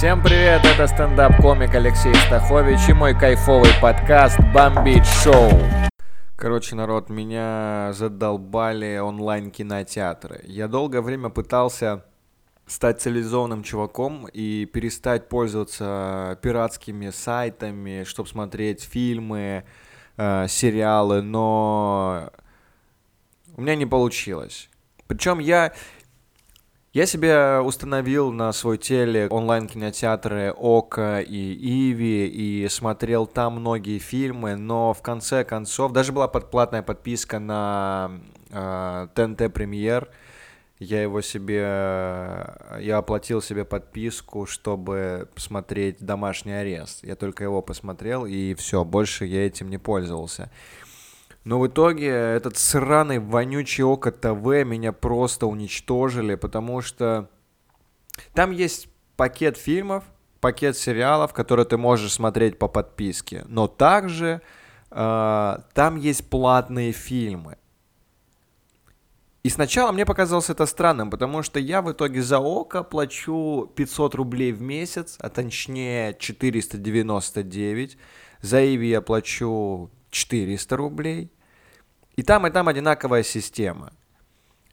Всем привет, это стендап-комик Алексей Стахович и мой кайфовый подкаст «Бомбит Шоу». Короче, народ, меня задолбали онлайн-кинотеатры. Я долгое время пытался стать цивилизованным чуваком и перестать пользоваться пиратскими сайтами, чтобы смотреть фильмы, э, сериалы, но у меня не получилось. Причем я я себе установил на свой теле онлайн-кинотеатры Ока и Иви и смотрел там многие фильмы, но в конце концов, даже была подплатная подписка на э, ТНТ Премьер, я его себе, я оплатил себе подписку, чтобы смотреть «Домашний арест». Я только его посмотрел, и все, больше я этим не пользовался. Но в итоге этот сраный вонючий Око ТВ меня просто уничтожили, потому что там есть пакет фильмов, пакет сериалов, которые ты можешь смотреть по подписке. Но также э, там есть платные фильмы. И сначала мне показалось это странным, потому что я в итоге за око плачу 500 рублей в месяц, а точнее 499. За Иви я плачу 400 рублей. И там, и там одинаковая система.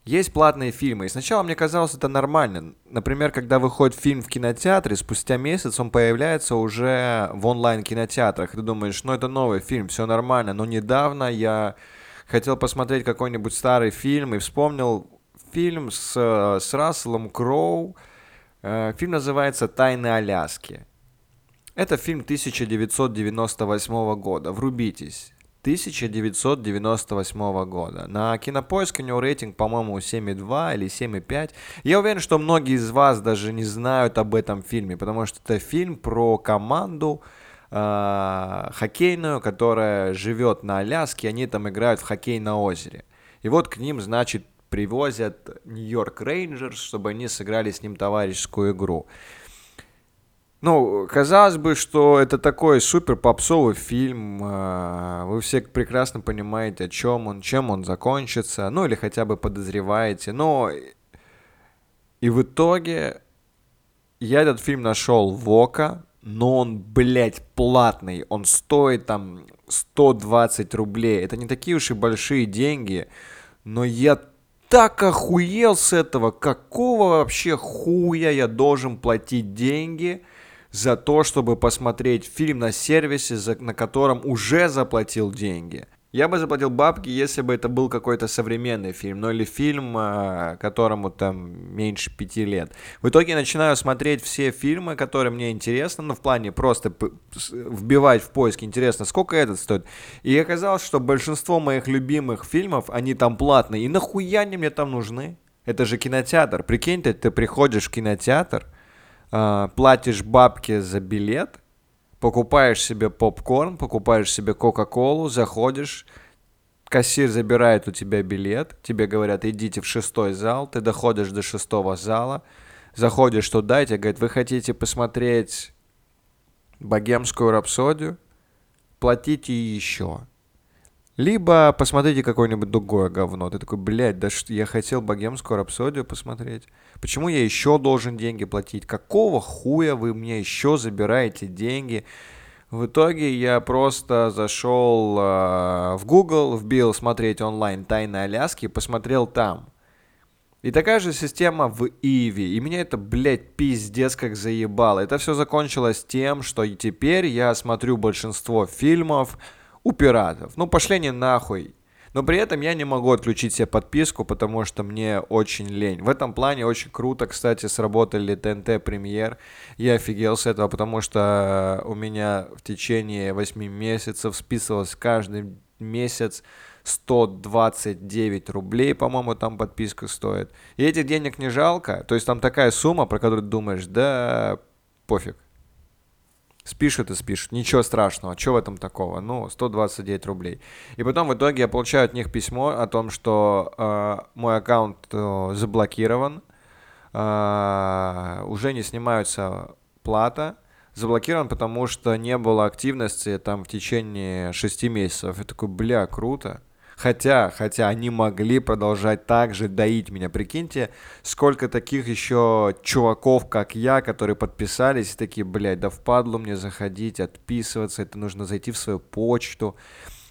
Есть платные фильмы. И сначала мне казалось это нормально. Например, когда выходит фильм в кинотеатре, спустя месяц он появляется уже в онлайн-кинотеатрах. Ты думаешь, ну это новый фильм, все нормально. Но недавно я хотел посмотреть какой-нибудь старый фильм и вспомнил фильм с, с Расселом Кроу. Э, фильм называется «Тайны Аляски». Это фильм 1998 года. Врубитесь. 1998 года. На Кинопоиске у него рейтинг, по-моему, 7,2 или 7,5. Я уверен, что многие из вас даже не знают об этом фильме, потому что это фильм про команду э, хоккейную, которая живет на Аляске, они там играют в хоккей на озере. И вот к ним, значит, привозят Нью-Йорк Рейнджерс, чтобы они сыграли с ним товарищескую игру. Ну, казалось бы, что это такой супер попсовый фильм. А, вы все прекрасно понимаете, о чем он, чем он закончится, ну или хотя бы подозреваете. Но и в итоге я этот фильм нашел в Ока, но он, блядь, платный. Он стоит там 120 рублей. Это не такие уж и большие деньги, но я так охуел с этого. Какого вообще хуя я должен платить деньги – за то, чтобы посмотреть фильм на сервисе, за, на котором уже заплатил деньги. Я бы заплатил бабки, если бы это был какой-то современный фильм, ну или фильм, а, которому там меньше пяти лет. В итоге начинаю смотреть все фильмы, которые мне интересны, ну в плане просто вбивать в поиск интересно, сколько этот стоит. И оказалось, что большинство моих любимых фильмов, они там платные. И нахуя они мне там нужны? Это же кинотеатр. Прикинь, ты, ты приходишь в кинотеатр, э, платишь бабки за билет, покупаешь себе попкорн, покупаешь себе кока-колу, заходишь, кассир забирает у тебя билет, тебе говорят, идите в шестой зал, ты доходишь до шестого зала, заходишь туда, и тебе говорят, вы хотите посмотреть богемскую рапсодию, платите еще. Либо посмотрите какое-нибудь другое говно. Ты такой, блядь, да что, я хотел богемскую рапсодию посмотреть. Почему я еще должен деньги платить? Какого хуя вы мне еще забираете деньги? В итоге я просто зашел э, в Google, вбил смотреть онлайн «Тайны Аляски», посмотрел там. И такая же система в Иви. И меня это, блядь, пиздец как заебало. Это все закончилось тем, что и теперь я смотрю большинство фильмов, у пиратов. Ну, пошли они нахуй. Но при этом я не могу отключить себе подписку, потому что мне очень лень. В этом плане очень круто, кстати, сработали ТНТ Премьер. Я офигел с этого, потому что у меня в течение 8 месяцев списывалось каждый месяц 129 рублей, по-моему, там подписка стоит. И этих денег не жалко. То есть там такая сумма, про которую думаешь, да пофиг. Спишут и спишут. Ничего страшного. Что в этом такого? Ну, 129 рублей. И потом в итоге я получаю от них письмо о том, что э, мой аккаунт э, заблокирован. Э, уже не снимаются плата. Заблокирован, потому что не было активности там в течение 6 месяцев. Я такой, бля, круто. Хотя, хотя они могли продолжать так же доить меня. Прикиньте, сколько таких еще чуваков, как я, которые подписались и такие, блядь, да впадлу мне заходить, отписываться, это нужно зайти в свою почту.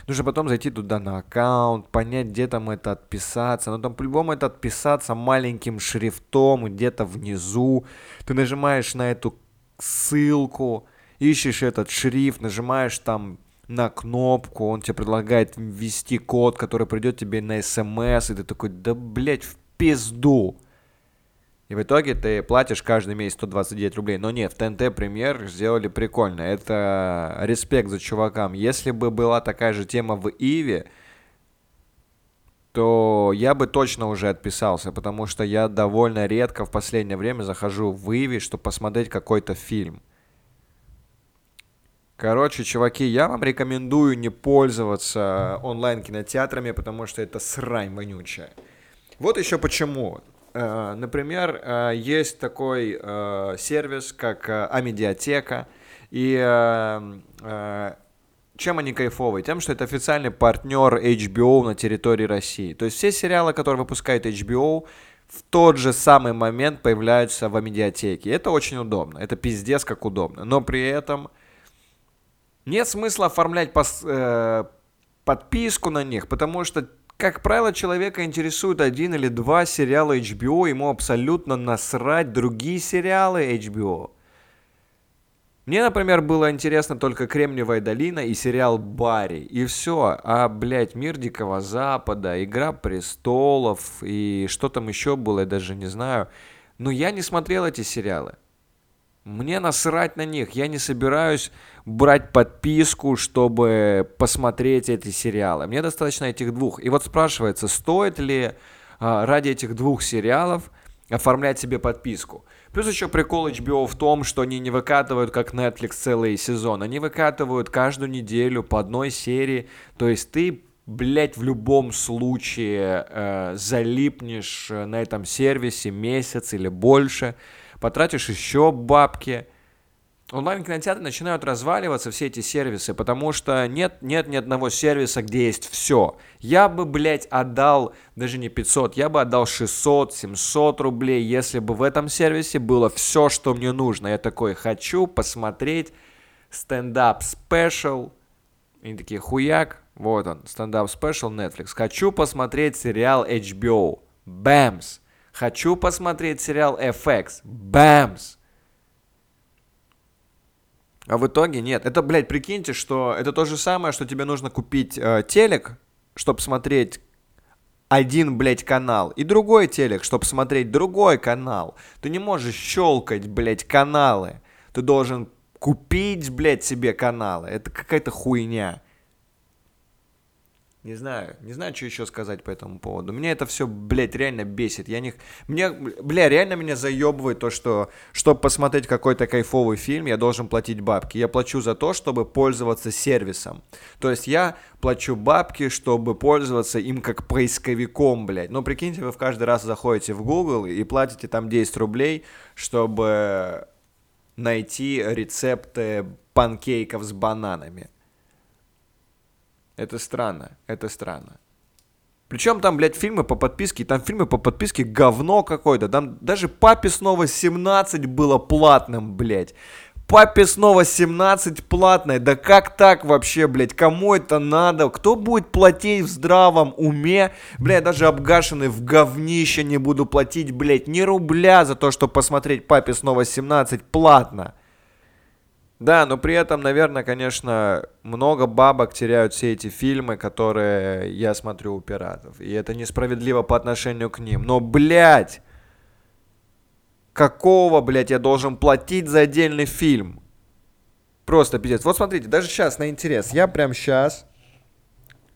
Нужно потом зайти туда на аккаунт, понять, где там это отписаться. Но там по-любому это отписаться маленьким шрифтом где-то внизу. Ты нажимаешь на эту ссылку, ищешь этот шрифт, нажимаешь там на кнопку, он тебе предлагает ввести код, который придет тебе на смс, и ты такой, да, блядь, в пизду. И в итоге ты платишь каждый месяц 129 рублей. Но нет, в ТНТ премьер сделали прикольно. Это респект за чувакам. Если бы была такая же тема в Иве, то я бы точно уже отписался, потому что я довольно редко в последнее время захожу в Иви, чтобы посмотреть какой-то фильм. Короче, чуваки, я вам рекомендую не пользоваться онлайн-кинотеатрами, потому что это срань вонючая. Вот еще почему. Э, например, э, есть такой э, сервис, как Амедиатека, и чем они кайфовые? Тем, что это официальный партнер HBO на территории России. То есть все сериалы, которые выпускает HBO, в тот же самый момент появляются в медиатеке. Это очень удобно. Это пиздец как удобно. Но при этом нет смысла оформлять пос, э, подписку на них, потому что, как правило, человека интересует один или два сериала HBO, ему абсолютно насрать другие сериалы HBO. Мне, например, было интересно только «Кремниевая долина» и сериал «Барри». И все. А, блядь, «Мир Дикого Запада», «Игра престолов» и что там еще было, я даже не знаю. Но я не смотрел эти сериалы. Мне насрать на них. Я не собираюсь брать подписку, чтобы посмотреть эти сериалы. Мне достаточно этих двух. И вот спрашивается, стоит ли а, ради этих двух сериалов оформлять себе подписку. Плюс еще прикол HBO в том, что они не выкатывают, как Netflix, целый сезон. Они выкатывают каждую неделю по одной серии. То есть ты, блядь, в любом случае э, залипнешь э, на этом сервисе месяц или больше потратишь еще бабки. Онлайн-кинотеатры начинают разваливаться, все эти сервисы, потому что нет, нет ни одного сервиса, где есть все. Я бы, блядь, отдал даже не 500, я бы отдал 600, 700 рублей, если бы в этом сервисе было все, что мне нужно. Я такой, хочу посмотреть стендап special. Они такие, хуяк, вот он, стендап special Netflix. Хочу посмотреть сериал HBO. Бэмс. Хочу посмотреть сериал FX. Бэмс! А в итоге нет. Это, блядь, прикиньте, что это то же самое, что тебе нужно купить э, телек, чтобы смотреть один, блядь, канал, и другой телек, чтобы смотреть другой канал. Ты не можешь щелкать, блядь, каналы. Ты должен купить, блядь, себе каналы. Это какая-то хуйня. Не знаю, не знаю, что еще сказать по этому поводу. Меня это все, блядь, реально бесит. Я не... Мне, бля, реально меня заебывает то, что, чтобы посмотреть какой-то кайфовый фильм, я должен платить бабки. Я плачу за то, чтобы пользоваться сервисом. То есть я плачу бабки, чтобы пользоваться им как поисковиком, блядь. Но прикиньте, вы в каждый раз заходите в Google и платите там 10 рублей, чтобы найти рецепты панкейков с бананами. Это странно, это странно. Причем там, блядь, фильмы по подписке, там фильмы по подписке говно какое-то. Там даже «Папе снова 17» было платным, блядь. «Папе снова 17» платное. Да как так вообще, блядь? Кому это надо? Кто будет платить в здравом уме? Блядь, даже обгашенный в говнище не буду платить, блядь, ни рубля за то, чтобы посмотреть «Папе снова 17» платно. Да, но при этом, наверное, конечно, много бабок теряют все эти фильмы, которые я смотрю у пиратов. И это несправедливо по отношению к ним. Но, блядь, какого, блядь, я должен платить за отдельный фильм? Просто пиздец. Вот смотрите, даже сейчас на интерес. Я прям сейчас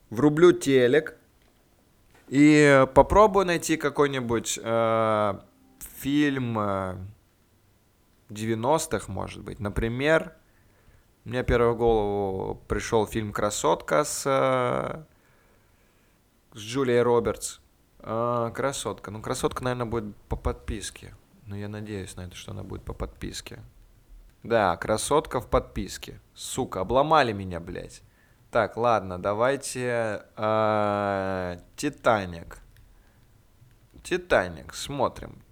врублю телек и попробую найти какой-нибудь э, фильм... Э, 90-х, может быть. Например, мне первый в голову пришел фильм «Красотка» с, э, с Джулией Робертс. А, «Красотка». Ну, «Красотка», наверное, будет по подписке. Но я надеюсь на это, что она будет по подписке. Да, «Красотка» в подписке. Сука, обломали меня, блядь. Так, ладно, давайте а, Титаник. Титаник, смотрим.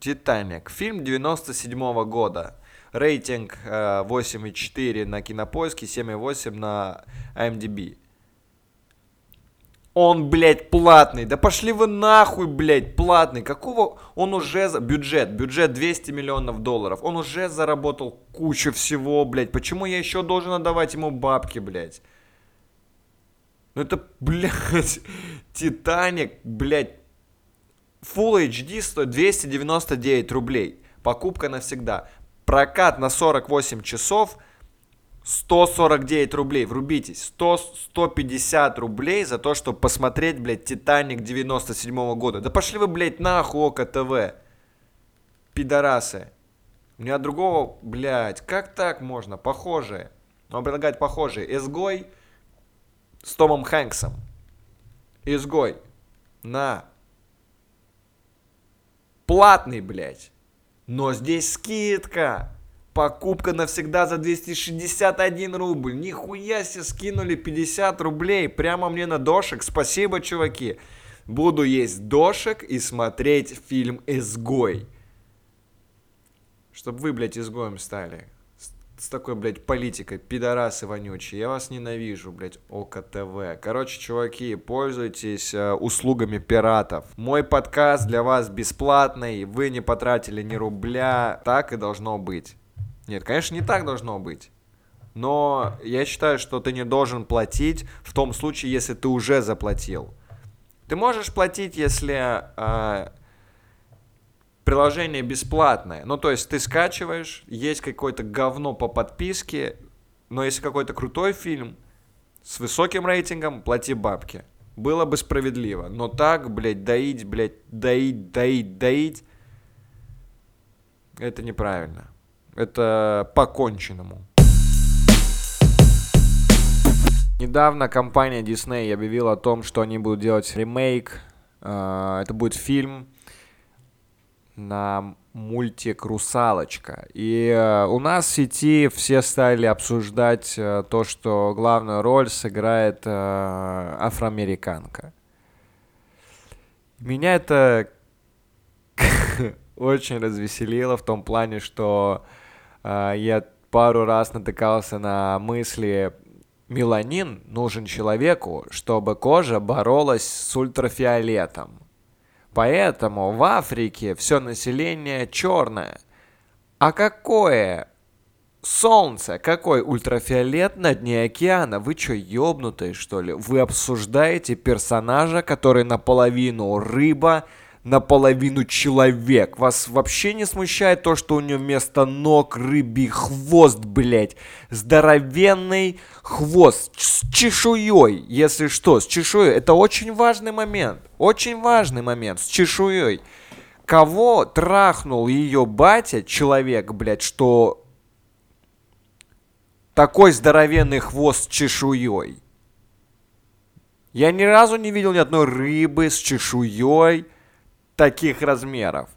Титаник. Фильм 97 -го года. Рейтинг э, 8,4 на Кинопоиске, 7,8 на IMDb. Он, блядь, платный. Да пошли вы нахуй, блядь, платный. Какого... Он уже... За... Бюджет. Бюджет 200 миллионов долларов. Он уже заработал кучу всего, блядь. Почему я еще должен отдавать ему бабки, блядь? Ну это, блядь, Титаник, блядь. Full HD стоит 299 рублей. Покупка навсегда. Прокат на 48 часов 149 рублей, врубитесь, 100, 150 рублей за то, чтобы посмотреть, блядь, Титаник 97 -го года. Да пошли вы, блядь, нахуй Око ТВ. Пидорасы. У меня другого, блядь, как так можно? Похожие. Он предлагает похожие. Изгой с Томом Хэнксом. Изгой. На. Платный, блядь. Но здесь скидка. Покупка навсегда за 261 рубль. Нихуя себе скинули 50 рублей прямо мне на дошек. Спасибо, чуваки. Буду есть дошек и смотреть фильм «Изгой». Чтоб вы, блядь, изгоем стали. С, такой, блядь, политикой. Пидорасы вонючие. Я вас ненавижу, блядь, ОК ТВ. Короче, чуваки, пользуйтесь э, услугами пиратов. Мой подкаст для вас бесплатный. Вы не потратили ни рубля. Так и должно быть. Нет, конечно, не так должно быть. Но я считаю, что ты не должен платить в том случае, если ты уже заплатил. Ты можешь платить, если э, приложение бесплатное. Ну, то есть ты скачиваешь, есть какое-то говно по подписке, но если какой-то крутой фильм с высоким рейтингом, плати бабки. Было бы справедливо. Но так, блядь, доить, блядь, доить, доить, доить, это неправильно. Это по-конченному. Недавно компания Disney объявила о том, что они будут делать ремейк. Э, это будет фильм на мультик «Русалочка». И э, у нас в сети все стали обсуждать э, то, что главную роль сыграет афроамериканка. Меня это очень развеселило в том плане, что я пару раз натыкался на мысли меланин нужен человеку, чтобы кожа боролась с ультрафиолетом. Поэтому в Африке все население черное. А какое солнце, какой ультрафиолет на дне океана? Вы что, ёбнутые, что ли? Вы обсуждаете персонажа, который наполовину рыба, наполовину человек. Вас вообще не смущает то, что у него вместо ног рыбий хвост, блядь. Здоровенный хвост с чешуей, если что, с чешуей. Это очень важный момент. Очень важный момент с чешуей. Кого трахнул ее батя, человек, блядь, что такой здоровенный хвост с чешуей? Я ни разу не видел ни одной рыбы с чешуей таких размеров.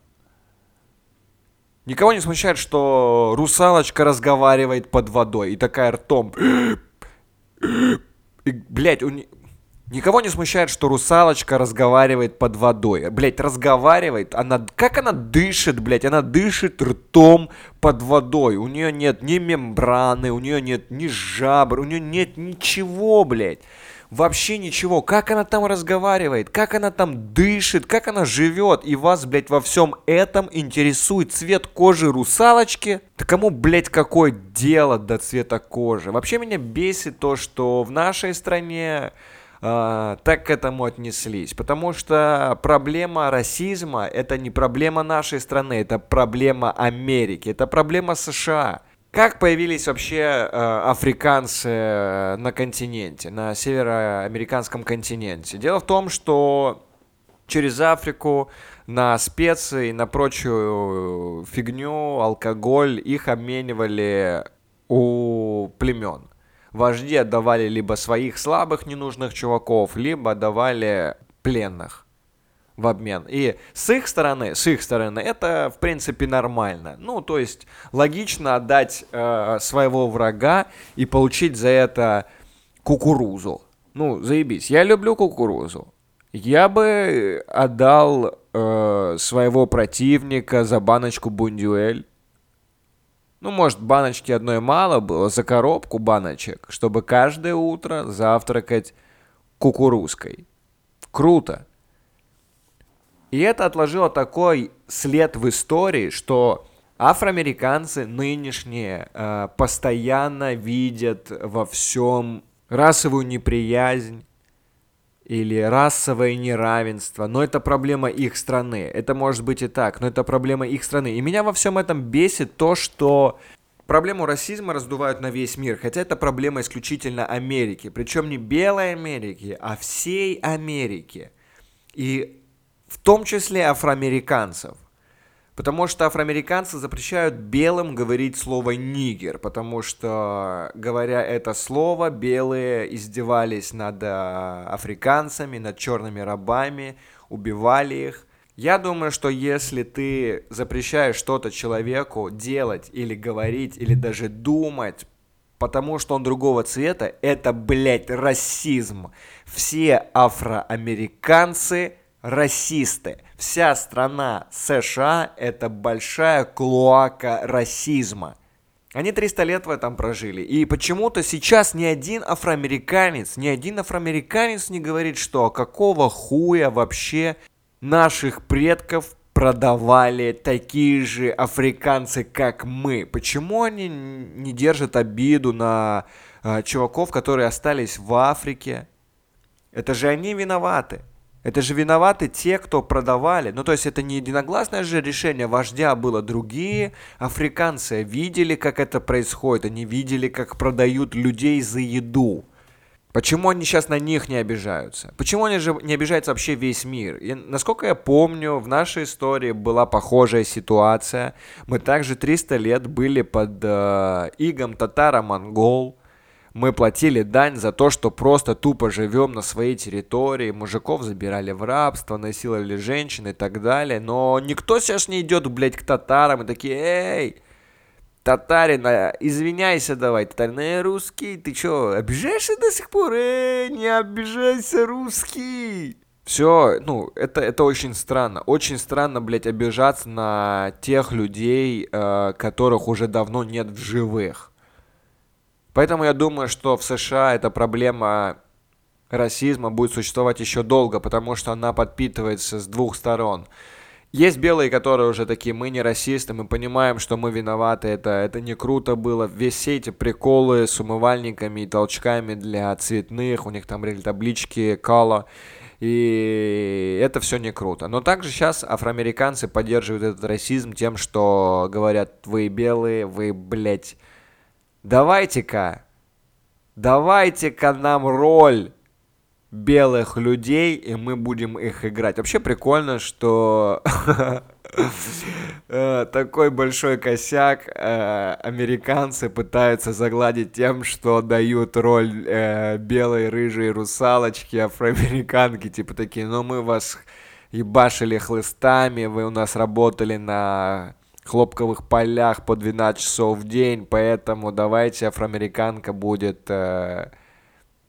Никого не смущает, что русалочка разговаривает под водой и такая ртом. И, блядь, у... Никого не смущает, что русалочка разговаривает под водой. Блять, разговаривает. Она. Как она дышит, блять? Она дышит ртом под водой. У нее нет ни мембраны, у нее нет ни жабр, у нее нет ничего, блять вообще ничего. Как она там разговаривает, как она там дышит, как она живет. И вас, блядь, во всем этом интересует цвет кожи русалочки. Да кому, блядь, какое дело до цвета кожи? Вообще меня бесит то, что в нашей стране Uh, так к этому отнеслись. Потому что проблема расизма это не проблема нашей страны, это проблема Америки, это проблема США. Как появились вообще э, африканцы э, на континенте, на североамериканском континенте? Дело в том, что через Африку на специи, на прочую фигню, алкоголь, их обменивали у племен. Вожди отдавали либо своих слабых ненужных чуваков, либо отдавали пленных. В обмен. И с их стороны, с их стороны, это, в принципе, нормально. Ну, то есть, логично отдать э, своего врага и получить за это кукурузу. Ну, заебись. Я люблю кукурузу. Я бы отдал э, своего противника за баночку бундюэль. Ну, может, баночки одной мало было, за коробку баночек, чтобы каждое утро завтракать кукурузкой. Круто. И это отложило такой след в истории, что афроамериканцы нынешние э, постоянно видят во всем расовую неприязнь или расовое неравенство, но это проблема их страны. Это может быть и так, но это проблема их страны. И меня во всем этом бесит то, что проблему расизма раздувают на весь мир, хотя это проблема исключительно Америки. Причем не белой Америки, а всей Америки. И в том числе афроамериканцев. Потому что афроамериканцы запрещают белым говорить слово «нигер», потому что, говоря это слово, белые издевались над э, африканцами, над черными рабами, убивали их. Я думаю, что если ты запрещаешь что-то человеку делать или говорить, или даже думать, потому что он другого цвета, это, блядь, расизм. Все афроамериканцы расисты. Вся страна США – это большая клоака расизма. Они 300 лет в этом прожили. И почему-то сейчас ни один афроамериканец, ни один афроамериканец не говорит, что какого хуя вообще наших предков продавали такие же африканцы, как мы. Почему они не держат обиду на э, чуваков, которые остались в Африке? Это же они виноваты. Это же виноваты те, кто продавали. Ну, то есть это не единогласное же решение вождя было. Другие африканцы видели, как это происходит. Они видели, как продают людей за еду. Почему они сейчас на них не обижаются? Почему они же не обижаются вообще весь мир? И, насколько я помню, в нашей истории была похожая ситуация. Мы также 300 лет были под э, игом татаро-монгол мы платили дань за то, что просто тупо живем на своей территории, мужиков забирали в рабство, насиловали женщин и так далее, но никто сейчас не идет, блядь, к татарам и такие, эй, татарин, извиняйся давай, татарин, эй, русский, ты чё, обижаешься до сих пор? Эй, не обижайся, русский! Все, ну, это, это очень странно. Очень странно, блядь, обижаться на тех людей, э, которых уже давно нет в живых. Поэтому я думаю, что в США эта проблема расизма будет существовать еще долго, потому что она подпитывается с двух сторон. Есть белые, которые уже такие, мы не расисты, мы понимаем, что мы виноваты, это, это не круто было. Весь все эти приколы с умывальниками и толчками для цветных, у них там были таблички Кала, и это все не круто. Но также сейчас афроамериканцы поддерживают этот расизм тем, что говорят, вы белые, вы, блядь, давайте-ка, давайте-ка нам роль белых людей, и мы будем их играть. Вообще прикольно, что э, такой большой косяк э, американцы пытаются загладить тем, что дают роль э, белой рыжей русалочки, афроамериканки, типа такие, ну мы вас ебашили хлыстами, вы у нас работали на хлопковых полях по 12 часов в день, поэтому давайте афроамериканка будет э,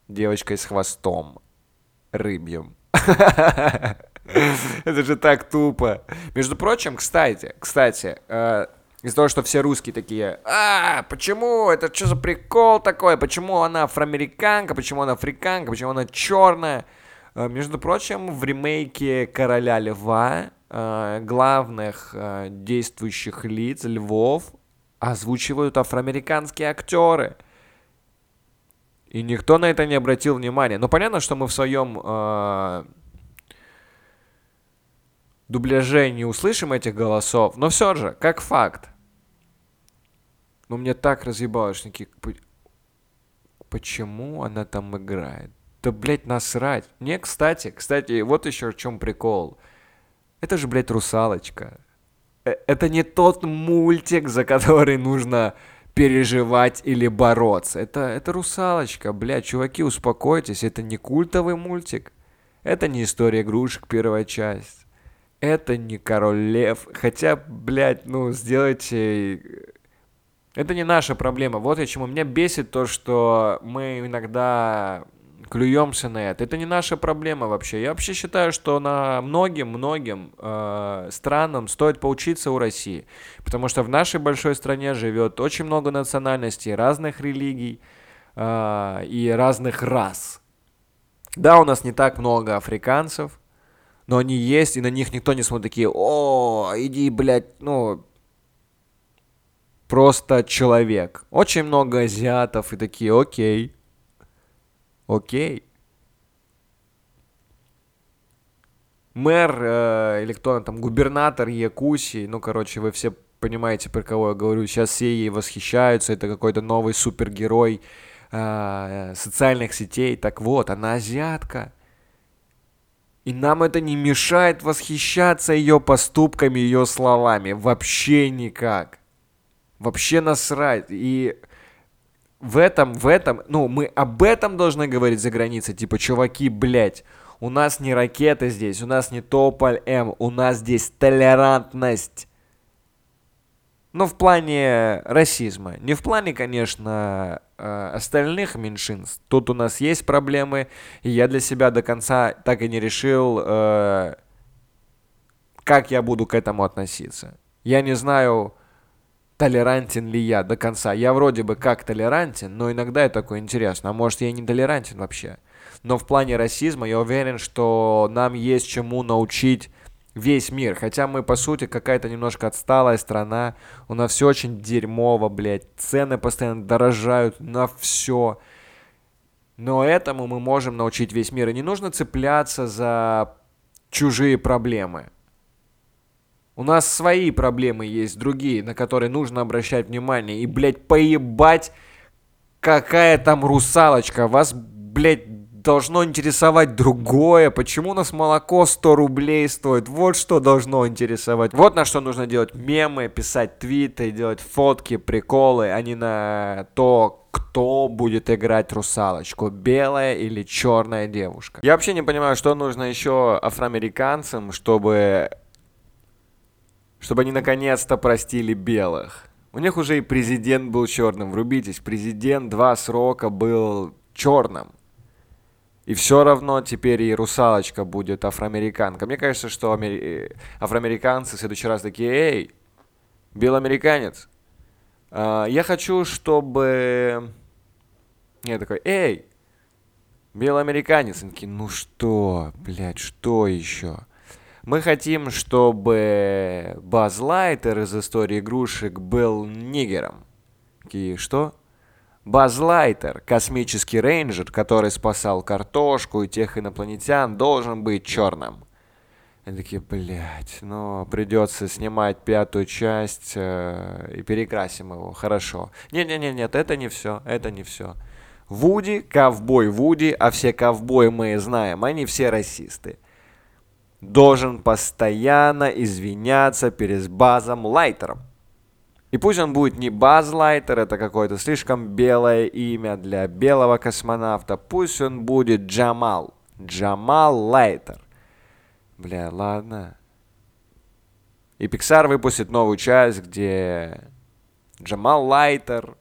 девочкой с хвостом рыбьем. Это же так тупо. Между прочим, кстати, кстати, э, из-за того, что все русские такие, а, почему, это что за прикол такой, почему она афроамериканка, почему она африканка, почему она черная. Э, между прочим, в ремейке «Короля льва» главных э, действующих лиц, львов, озвучивают афроамериканские актеры. И никто на это не обратил внимания. Но понятно, что мы в своем э, дубляже не услышим этих голосов, но все же, как факт. Ну, мне так разъебалось, что почему она там играет? Да, блядь, насрать. Мне, кстати, кстати, вот еще в чем прикол. Это же, блядь, русалочка. Э, это не тот мультик, за который нужно переживать или бороться. Это, это русалочка, блядь, чуваки, успокойтесь, это не культовый мультик. Это не история игрушек, первая часть. Это не король лев. Хотя, блядь, ну, сделайте... Это не наша проблема. Вот я чему. Меня бесит то, что мы иногда клюемся на это. Это не наша проблема вообще. Я вообще считаю, что на многим-многим э, странам стоит поучиться у России. Потому что в нашей большой стране живет очень много национальностей, разных религий э, и разных рас. Да, у нас не так много африканцев, но они есть, и на них никто не смотрит такие, о, иди, блядь, ну, просто человек. Очень много азиатов и такие, окей, окей. Мэр э, или кто там, губернатор Якусии, ну, короче, вы все понимаете, про кого я говорю. Сейчас все ей восхищаются, это какой-то новый супергерой э, социальных сетей. Так вот, она азиатка. И нам это не мешает восхищаться ее поступками, ее словами. Вообще никак. Вообще насрать. И в этом, в этом, ну, мы об этом должны говорить за границей. Типа, чуваки, блядь, у нас не ракеты здесь, у нас не Тополь М, у нас здесь толерантность. Ну, в плане расизма. Не в плане, конечно, э, остальных меньшинств. Тут у нас есть проблемы, и я для себя до конца так и не решил, э, как я буду к этому относиться. Я не знаю, толерантен ли я до конца. Я вроде бы как толерантен, но иногда я такой интересно, а может я не толерантен вообще. Но в плане расизма я уверен, что нам есть чему научить весь мир. Хотя мы, по сути, какая-то немножко отсталая страна. У нас все очень дерьмово, блядь. Цены постоянно дорожают на все. Но этому мы можем научить весь мир. И не нужно цепляться за чужие проблемы. У нас свои проблемы есть, другие, на которые нужно обращать внимание. И, блядь, поебать, какая там русалочка. Вас, блядь, должно интересовать другое. Почему у нас молоко 100 рублей стоит? Вот что должно интересовать. Вот на что нужно делать мемы, писать твиты, делать фотки, приколы, а не на то, кто будет играть русалочку, белая или черная девушка. Я вообще не понимаю, что нужно еще афроамериканцам, чтобы чтобы они наконец-то простили белых. У них уже и президент был черным, врубитесь, президент два срока был черным. И все равно теперь и русалочка будет афроамериканка. Мне кажется, что амери... Э, афроамериканцы в следующий раз такие, эй, белоамериканец, э, я хочу, чтобы... Я такой, эй, белоамериканец. Они такие, ну что, блядь, что еще? Мы хотим, чтобы Баз Лайтер из истории игрушек был нигером. Такие, что? Базлайтер, космический рейнджер, который спасал картошку и тех инопланетян, должен быть черным. И такие, блядь, ну придется снимать пятую часть э, и перекрасим его, хорошо. Не-не-не, нет, это не все, это не все. Вуди, ковбой Вуди, а все ковбои мы знаем, они все расисты. Должен постоянно извиняться перед Базом Лайтером. И пусть он будет не Базлайтер, это какое-то слишком белое имя для белого космонавта. Пусть он будет Джамал. Джамал Лайтер. Бля, ладно. И Pixar выпустит новую часть, где Джамал Лайтер,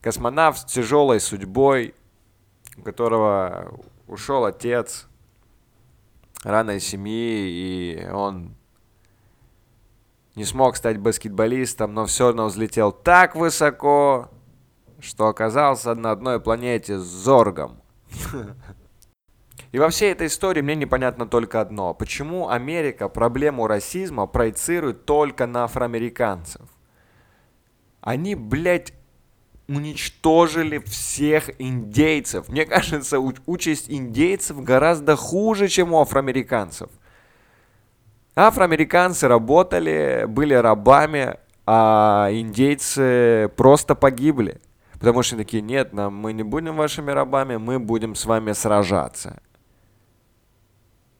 космонавт с тяжелой судьбой, у которого ушел отец рано из семьи, и он не смог стать баскетболистом, но все равно взлетел так высоко, что оказался на одной планете с Зоргом. И во всей этой истории мне непонятно только одно. Почему Америка проблему расизма проецирует только на афроамериканцев? Они, блядь, уничтожили всех индейцев. Мне кажется, участь индейцев гораздо хуже, чем у афроамериканцев. Афроамериканцы работали, были рабами, а индейцы просто погибли. Потому что такие, нет, нам, мы не будем вашими рабами, мы будем с вами сражаться.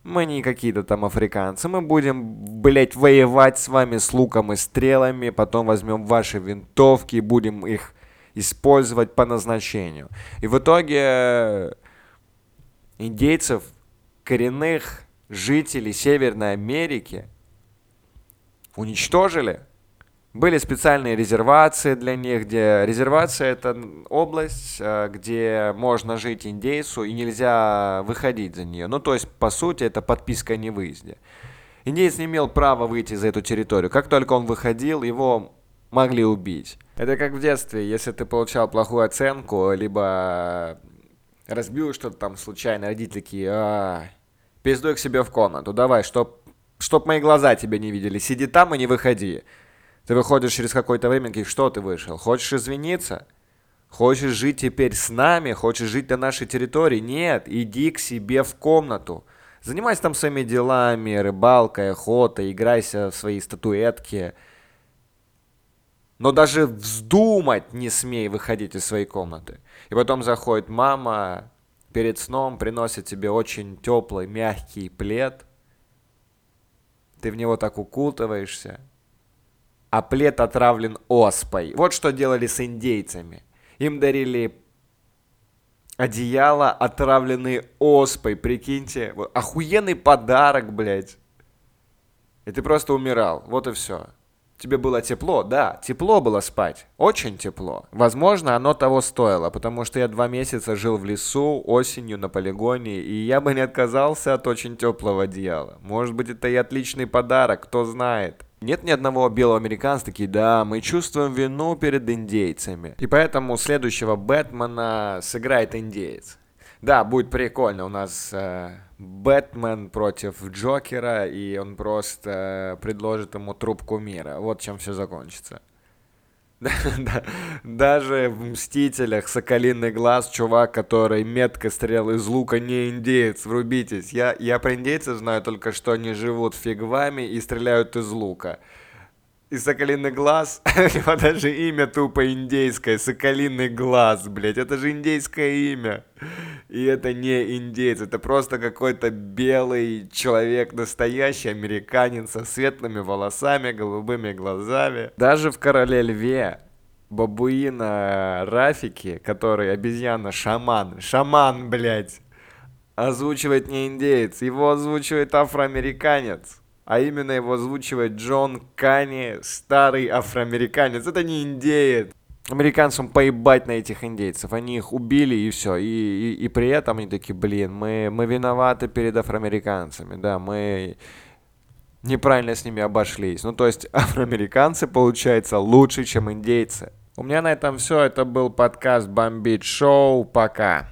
Мы не какие-то там африканцы, мы будем, блять, воевать с вами с луком и стрелами, потом возьмем ваши винтовки и будем их использовать по назначению. И в итоге индейцев, коренных жителей Северной Америки уничтожили. Были специальные резервации для них, где резервация это область, э, где можно жить индейцу и нельзя выходить за нее. Ну, то есть, по сути, это подписка о невыезде. Индейец не имел права выйти за эту территорию. Как только он выходил, его могли убить. Это как в детстве, если ты получал плохую оценку, либо разбил что-то там случайно, родители такие, а, пиздуй к себе в комнату, давай, чтоб, чтоб мои глаза тебя не видели, сиди там и не выходи. Ты выходишь через какое-то время, и что ты вышел? Хочешь извиниться? Хочешь жить теперь с нами? Хочешь жить на нашей территории? Нет, иди к себе в комнату. Занимайся там своими делами, рыбалкой, охотой, играйся в свои статуэтки. Но даже вздумать не смей выходить из своей комнаты. И потом заходит мама, перед сном приносит тебе очень теплый, мягкий плед. Ты в него так укутываешься, а плед отравлен оспой. Вот что делали с индейцами. Им дарили одеяло, отравленные оспой, прикиньте. Вот, охуенный подарок, блядь. И ты просто умирал, вот и все. Тебе было тепло? Да, тепло было спать. Очень тепло. Возможно, оно того стоило, потому что я два месяца жил в лесу осенью на полигоне, и я бы не отказался от очень теплого одеяла. Может быть, это и отличный подарок, кто знает. Нет ни одного белого американца, такие, да, мы чувствуем вину перед индейцами. И поэтому следующего Бэтмена сыграет индейец. Да, будет прикольно. У нас э, Бэтмен против Джокера, и он просто э, предложит ему трубку мира. Вот чем все закончится. Даже в «Мстителях» «Соколиный глаз» чувак, который метко стрелял из лука, не индеец, врубитесь. Я, я про индейцев знаю только, что они живут фигвами и стреляют из лука и Соколиный глаз, у него даже имя тупо индейское, Соколиный глаз, блядь, это же индейское имя. И это не индейец, это просто какой-то белый человек, настоящий американец со светлыми волосами, голубыми глазами. Даже в «Короле льве» бабуина Рафики, который обезьяна-шаман, шаман, блядь, озвучивает не индейец, его озвучивает афроамериканец а именно его озвучивает Джон Кани, старый афроамериканец. Это не индеец. Американцам поебать на этих индейцев. Они их убили и все. И, и, и при этом они такие, блин, мы, мы виноваты перед афроамериканцами. Да, мы неправильно с ними обошлись. Ну, то есть афроамериканцы, получается, лучше, чем индейцы. У меня на этом все. Это был подкаст Бомбит Шоу. Пока.